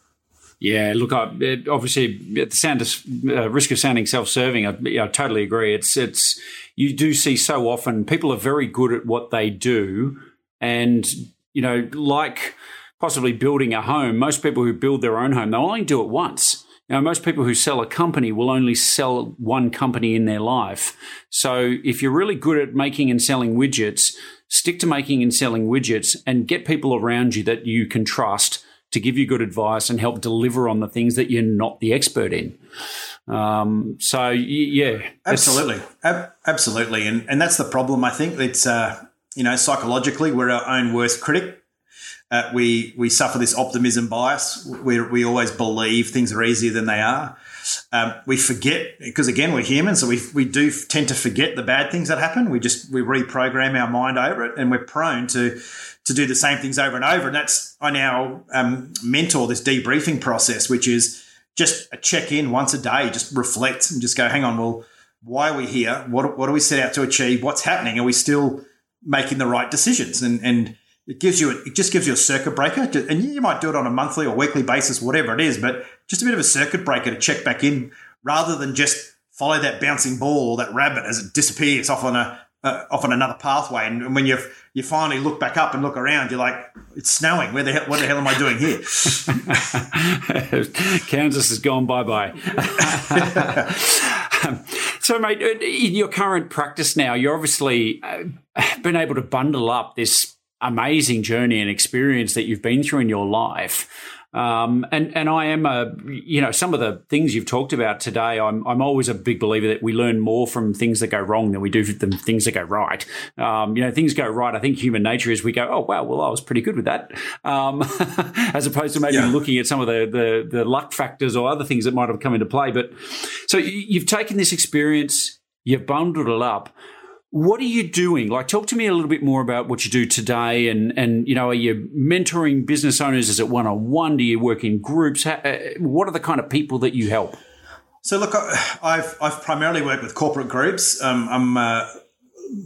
Yeah, look, I, obviously, at the sound of, uh, risk of sounding self-serving, I, I, totally agree. It's it's you do see so often people are very good at what they do, and you know, like possibly building a home. Most people who build their own home, they'll only do it once. Now, most people who sell a company will only sell one company in their life. So, if you're really good at making and selling widgets, stick to making and selling widgets, and get people around you that you can trust to give you good advice and help deliver on the things that you're not the expert in. Um, so yeah, absolutely, Ab- absolutely, and and that's the problem. I think it's uh, you know psychologically we're our own worst critic. Uh, we we suffer this optimism bias. We we always believe things are easier than they are. Um, we forget because again we're human, so we we do tend to forget the bad things that happen. We just we reprogram our mind over it, and we're prone to to do the same things over and over. And that's I now um, mentor this debriefing process, which is just a check in once a day, just reflect and just go, hang on, well, why are we here? What what do we set out to achieve? What's happening? Are we still making the right decisions? And and it gives you it just gives you a circuit breaker, and you might do it on a monthly or weekly basis, whatever it is, but just a bit of a circuit breaker to check back in, rather than just follow that bouncing ball or that rabbit as it disappears off on a uh, off on another pathway. And, and when you you finally look back up and look around, you're like, it's snowing. Where the hell? What the hell am I doing here? Kansas has gone bye bye. so, mate, in your current practice now, you're obviously uh, been able to bundle up this amazing journey and experience that you've been through in your life. Um, and and I am a you know some of the things you've talked about today. I'm I'm always a big believer that we learn more from things that go wrong than we do from things that go right. Um, you know, things go right. I think human nature is we go, oh wow, well I was pretty good with that, um, as opposed to maybe yeah. looking at some of the, the the luck factors or other things that might have come into play. But so you've taken this experience, you've bundled it up what are you doing? Like, talk to me a little bit more about what you do today, and and you know, are you mentoring business owners? Is it one on one? Do you work in groups? Uh, what are the kind of people that you help? So, look, I've I've primarily worked with corporate groups. Um, I'm uh,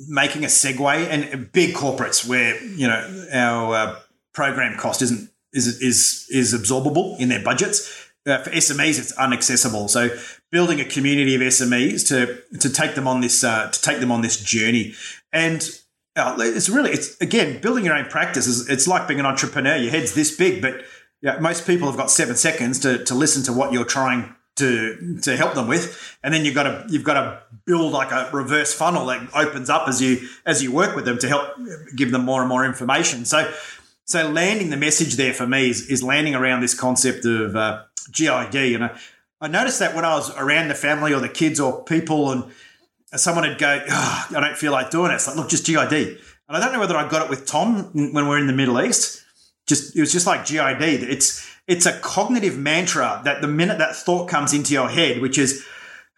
making a segue, and big corporates where you know our uh, program cost isn't is is is absorbable in their budgets. For SMEs, it's unaccessible. So building a community of SMEs to to take them on this uh, to take them on this journey, and uh, it's really it's again building your own practice. Is, it's like being an entrepreneur. Your head's this big, but yeah, most people have got seven seconds to to listen to what you're trying to to help them with, and then you've got to you've got to build like a reverse funnel that opens up as you as you work with them to help give them more and more information. So. So landing the message there for me is, is landing around this concept of uh, GID. And I, I noticed that when I was around the family or the kids or people, and someone would go, oh, I don't feel like doing it. It's like, look, just GID. And I don't know whether I got it with Tom when we are in the Middle East. Just it was just like GID. It's it's a cognitive mantra that the minute that thought comes into your head, which is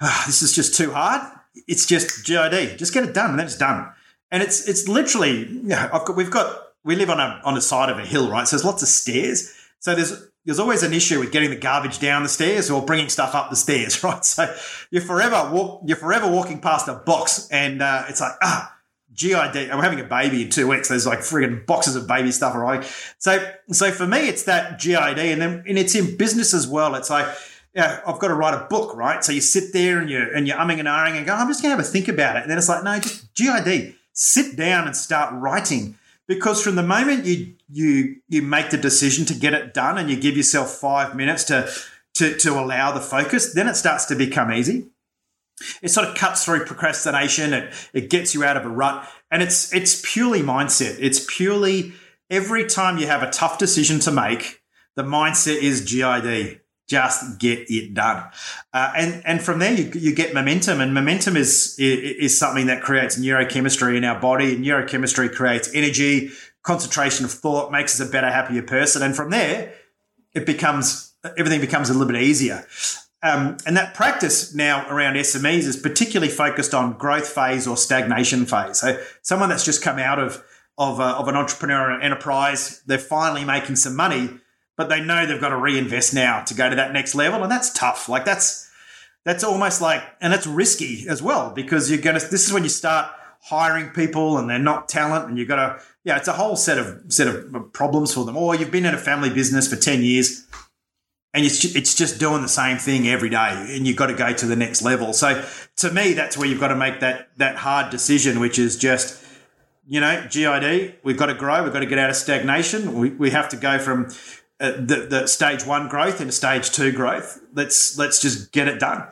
oh, this is just too hard, it's just GID. Just get it done, and then it's done. And it's it's literally, I've got we've got we live on a on the side of a hill, right? So there's lots of stairs. So there's there's always an issue with getting the garbage down the stairs or bringing stuff up the stairs, right? So you're forever walk, you're forever walking past a box, and uh, it's like ah, GID. I'm having a baby in two weeks. There's like frigging boxes of baby stuff arriving. So so for me, it's that GID, and then and it's in business as well. It's like yeah, I've got to write a book, right? So you sit there and you're and you're umming and ahhing and go, I'm just to have a think about it. And then it's like, no, just GID. Sit down and start writing because from the moment you you you make the decision to get it done and you give yourself five minutes to to, to allow the focus, then it starts to become easy. It sort of cuts through procrastination. It it gets you out of a rut, and it's it's purely mindset. It's purely every time you have a tough decision to make, the mindset is GID. Just get it done, uh, and and from there you, you get momentum, and momentum is is something that creates neurochemistry in our body. And neurochemistry creates energy, concentration of thought, makes us a better, happier person, and from there it becomes everything becomes a little bit easier. Um, and that practice now around SMEs is particularly focused on growth phase or stagnation phase. So someone that's just come out of of, a, of an entrepreneurial enterprise, they're finally making some money, but they know they've got to reinvest now to go to that next level, and that's tough. Like that's that's almost like, and it's risky as well because you're to. This is when you start hiring people, and they're not talent, and you've got to. Yeah, it's a whole set of set of problems for them. Or you've been in a family business for ten years, and it's it's just doing the same thing every day, and you've got to go to the next level. So to me, that's where you've got to make that that hard decision, which is just you know, GID, we've got to grow, we've got to get out of stagnation. We, we have to go from uh, the, the stage one growth into stage two growth. Let's let's just get it done.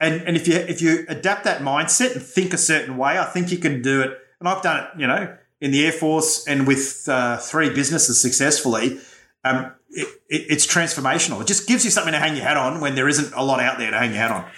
And and if you if you adapt that mindset and think a certain way, I think you can do it. And I've done it, you know, in the Air Force and with uh, three businesses successfully. Um, it, it, it's transformational. It just gives you something to hang your hat on when there isn't a lot out there to hang your hat on.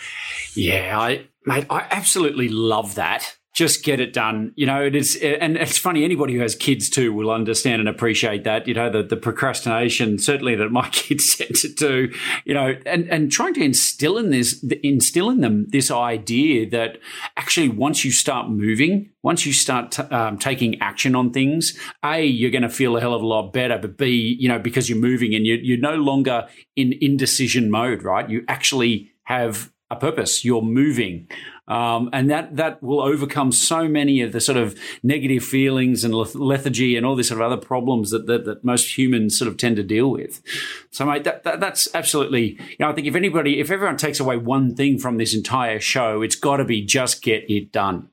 Yeah, I mate, I absolutely love that just get it done. You know, it is, and it's funny. Anybody who has kids too will understand and appreciate that. You know, the, the procrastination certainly that my kids tend to do. You know, and and trying to instill in this, instill in them this idea that actually once you start moving, once you start t- um, taking action on things, a you're going to feel a hell of a lot better. But b you know because you're moving and you're, you're no longer in indecision mode, right? You actually have a purpose. You're moving. Um, and that that will overcome so many of the sort of negative feelings and lethargy and all these sort of other problems that, that, that most humans sort of tend to deal with. So, mate, that, that, that's absolutely. You know, I think if anybody, if everyone takes away one thing from this entire show, it's got to be just get it done.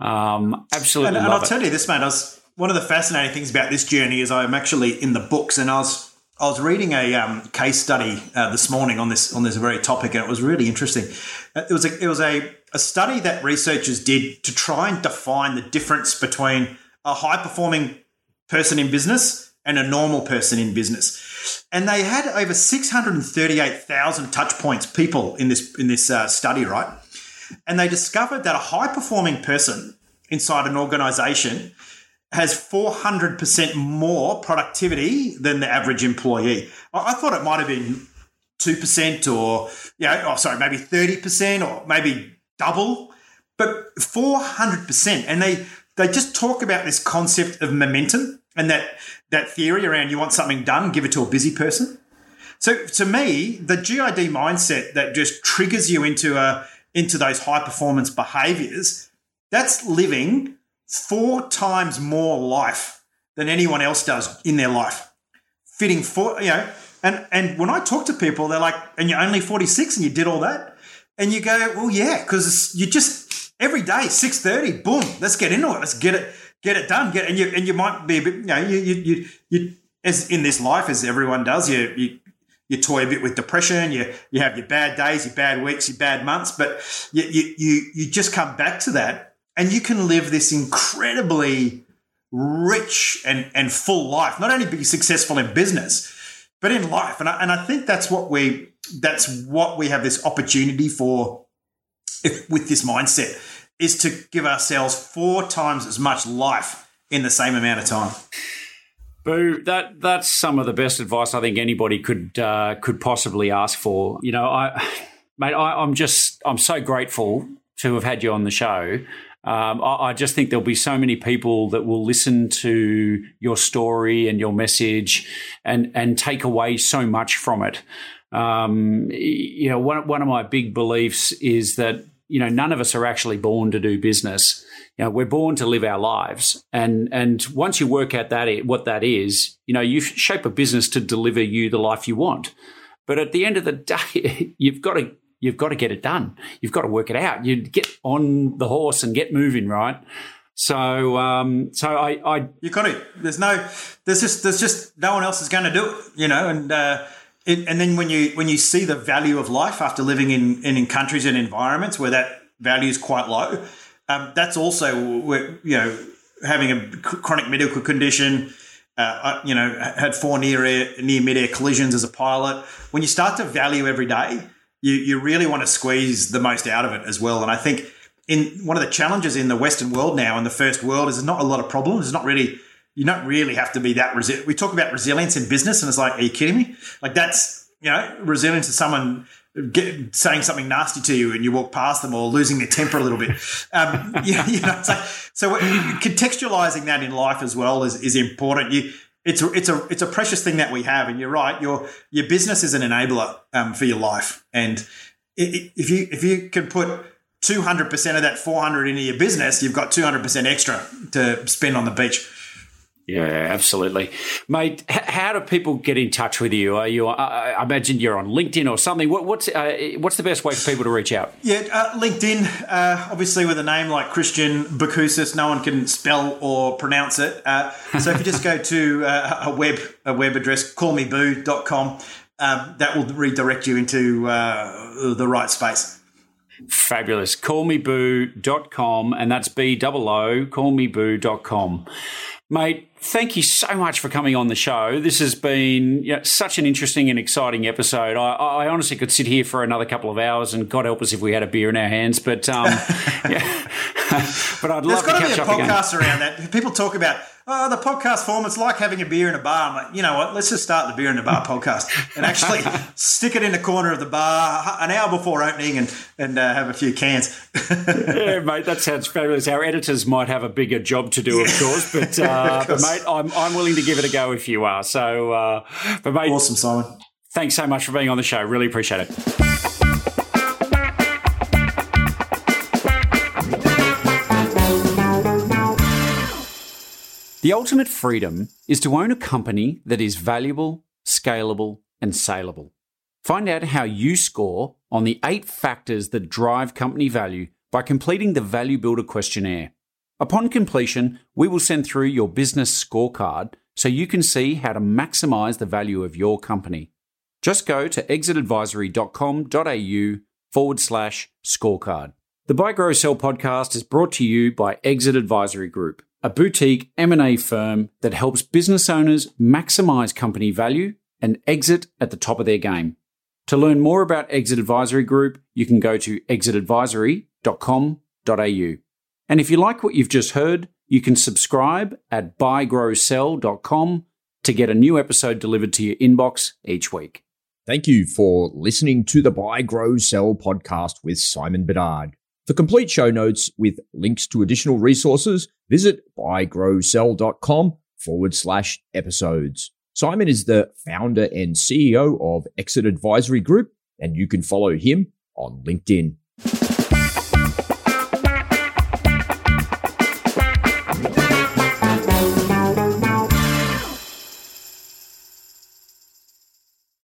Um, absolutely, and, and I'll it. tell you this, mate. I was one of the fascinating things about this journey is I'm actually in the books, and I was I was reading a um, case study uh, this morning on this on this very topic, and it was really interesting. Uh, it was a, it was a a study that researchers did to try and define the difference between a high performing person in business and a normal person in business. And they had over 638,000 touch points, people in this, in this uh, study, right? And they discovered that a high performing person inside an organization has 400% more productivity than the average employee. I thought it might have been 2% or, yeah, oh, sorry, maybe 30% or maybe double, but 400%. And they, they just talk about this concept of momentum and that, that theory around you want something done, give it to a busy person. So to me, the GID mindset that just triggers you into a, into those high performance behaviors, that's living four times more life than anyone else does in their life. Fitting for, you know, and, and when I talk to people, they're like, and you're only 46 and you did all that? And you go, well, yeah, because you just every day six thirty, boom, let's get into it, let's get it, get it done, get and you and you might be a bit, you know, you you you, you as in this life as everyone does, you you you toy a bit with depression, you you have your bad days, your bad weeks, your bad months, but you you you, you just come back to that and you can live this incredibly rich and, and full life, not only be successful in business, but in life. And I, and I think that's what we that's what we have this opportunity for if, with this mindset is to give ourselves four times as much life in the same amount of time. Boo, that that's some of the best advice I think anybody could uh, could possibly ask for. You know, I, mate, I, I'm just I'm so grateful to have had you on the show. Um, I, I, just think there'll be so many people that will listen to your story and your message and and take away so much from it. Um, you know, one one of my big beliefs is that you know none of us are actually born to do business. You know, we're born to live our lives, and and once you work out that what that is, you know, you shape a business to deliver you the life you want. But at the end of the day, you've got to you've got to get it done. You've got to work it out. You get on the horse and get moving, right? So, um, so I, I, you got to. There's no, there's just, there's just no one else is going to do it, you know. And uh, it, and then when you when you see the value of life after living in in, in countries and environments where that value is quite low, um, that's also where you know having a chronic medical condition. Uh, you know, had four near air, near mid air collisions as a pilot. When you start to value every day, you you really want to squeeze the most out of it as well. And I think in one of the challenges in the Western world now, in the first world, is there's not a lot of problems. It's not really you don't really have to be that resilient. We talk about resilience in business, and it's like, are you kidding me? Like that's you know, resilience is someone get, saying something nasty to you and you walk past them or losing their temper a little bit. Um, you, you know, so, so contextualizing that in life as well is, is important. You, it's a, it's a it's a precious thing that we have, and you're right. Your your business is an enabler um, for your life, and if you if you can put 200% of that 400 into your business, you've got 200% extra to spend on the beach. Yeah, absolutely, mate. H- how do people get in touch with you? Are you? Uh, I imagine you're on LinkedIn or something. What, what's uh, what's the best way for people to reach out? Yeah, uh, LinkedIn. Uh, obviously, with a name like Christian Boucousis, no one can spell or pronounce it. Uh, so if you just go to uh, a web a web address, callmeboo.com, um, that will redirect you into the right space. Fabulous. Callmeboo.com, and that's B O O, callmeboo.com. Mate, thank you so much for coming on the show. This has been you know, such an interesting and exciting episode. I, I, honestly could sit here for another couple of hours, and God help us if we had a beer in our hands. But um, yeah. but I'd love There's got to to be a podcast again. around that. People talk about oh, the podcast form, it's like having a beer in a bar. I'm like, you know what? Let's just start the beer in the bar podcast and actually stick it in the corner of the bar an hour before opening and, and uh, have a few cans. yeah, mate, that sounds fabulous. Our editors might have a bigger job to do, of course, but, uh, but mate, I'm, I'm willing to give it a go if you are. So, uh, but mate, awesome, Simon. Thanks so much for being on the show. Really appreciate it. The ultimate freedom is to own a company that is valuable, scalable, and saleable. Find out how you score on the eight factors that drive company value by completing the Value Builder questionnaire. Upon completion, we will send through your business scorecard so you can see how to maximize the value of your company. Just go to exitadvisory.com.au forward slash scorecard. The Buy Grow Sell podcast is brought to you by Exit Advisory Group a boutique M&A firm that helps business owners maximize company value and exit at the top of their game. To learn more about Exit Advisory Group, you can go to exitadvisory.com.au. And if you like what you've just heard, you can subscribe at buygrowsell.com to get a new episode delivered to your inbox each week. Thank you for listening to the Buy Grow Sell podcast with Simon Bedard. For complete show notes with links to additional resources, visit buygrowsell.com forward slash episodes. Simon is the founder and CEO of Exit Advisory Group, and you can follow him on LinkedIn.